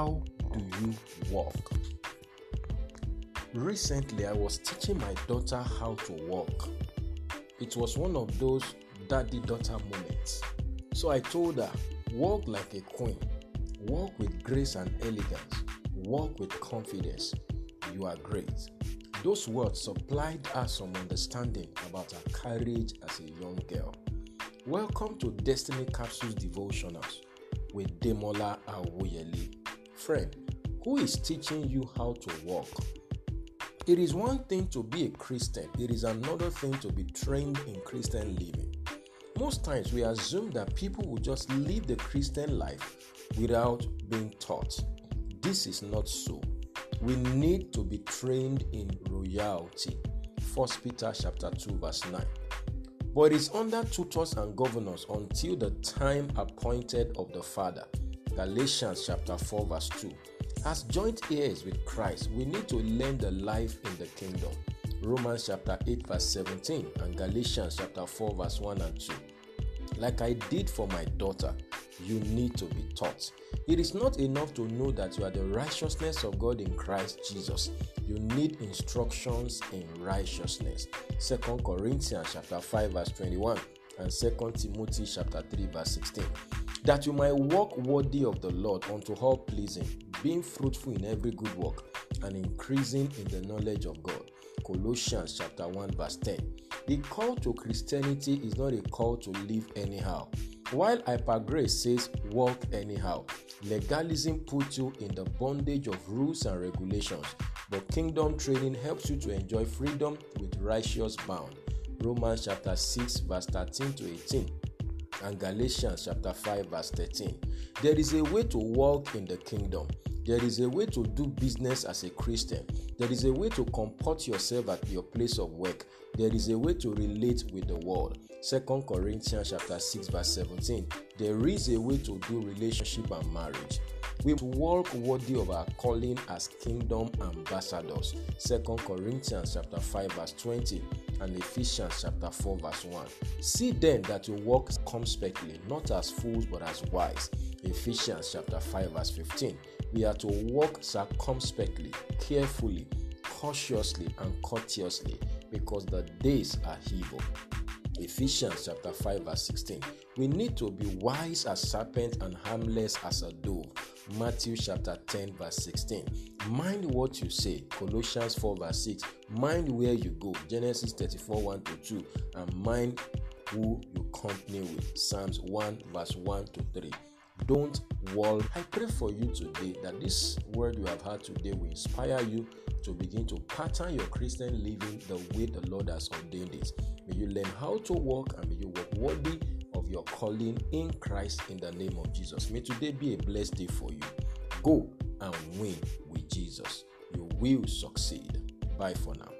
How do you walk? Recently, I was teaching my daughter how to walk. It was one of those daddy daughter moments. So I told her, Walk like a queen, walk with grace and elegance, walk with confidence. You are great. Those words supplied her some understanding about her courage as a young girl. Welcome to Destiny Capsules Devotionals with Demola Awoyele. Friend, who is teaching you how to walk? It is one thing to be a Christian, it is another thing to be trained in Christian living. Most times we assume that people will just live the Christian life without being taught. This is not so. We need to be trained in royalty. 1 Peter chapter 2 verse 9. But it is under tutors and governors until the time appointed of the Father. Galatians chapter 4 verse 2. As joint heirs with Christ, we need to learn the life in the kingdom. Romans chapter 8 verse 17 and Galatians chapter 4 verse 1 and 2. Like I did for my daughter, you need to be taught. It is not enough to know that you are the righteousness of God in Christ Jesus. You need instructions in righteousness. 2 Corinthians chapter 5 verse 21 and 2 Timothy chapter 3 verse 16. That you might walk worthy of the Lord unto all pleasing, being fruitful in every good work and increasing in the knowledge of God. Colossians chapter 1 verse 10. The call to Christianity is not a call to live anyhow. While hypergrace says walk anyhow, legalism puts you in the bondage of rules and regulations, but kingdom training helps you to enjoy freedom with righteous bound. Romans chapter 6 verse 13 to 18 and Galatians chapter 5 verse 13. There is a way to walk in the kingdom. There is a way to do business as a Christian. There is a way to comport yourself at your place of work. There is a way to relate with the world. 2 Corinthians chapter 6 verse 17. There is a way to do relationship and marriage. We walk worthy of our calling as kingdom ambassadors. 2 Corinthians chapter 5 verse 20 and Ephesians chapter 4 verse 1. See then that you walk circumspectly, not as fools but as wise. Ephesians chapter 5 verse 15. We are to walk circumspectly, carefully, cautiously, and courteously, because the days are evil. Ephesians chapter 5 verse 16. We need to be wise as serpent and harmless as a dove. Matthew chapter 10 verse 16. Mind what you say. Colossians 4 verse 6. Mind where you go. Genesis 34 1 to 2. And mind who you company with. Psalms 1 verse 1 to 3. Don't wall. I pray for you today that this word you have heard today will inspire you to begin to pattern your Christian living the way the Lord has ordained it. May you learn how to walk and may you walk worthy your calling in Christ in the name of Jesus. May today be a blessed day for you. Go and win with Jesus. You will succeed. Bye for now.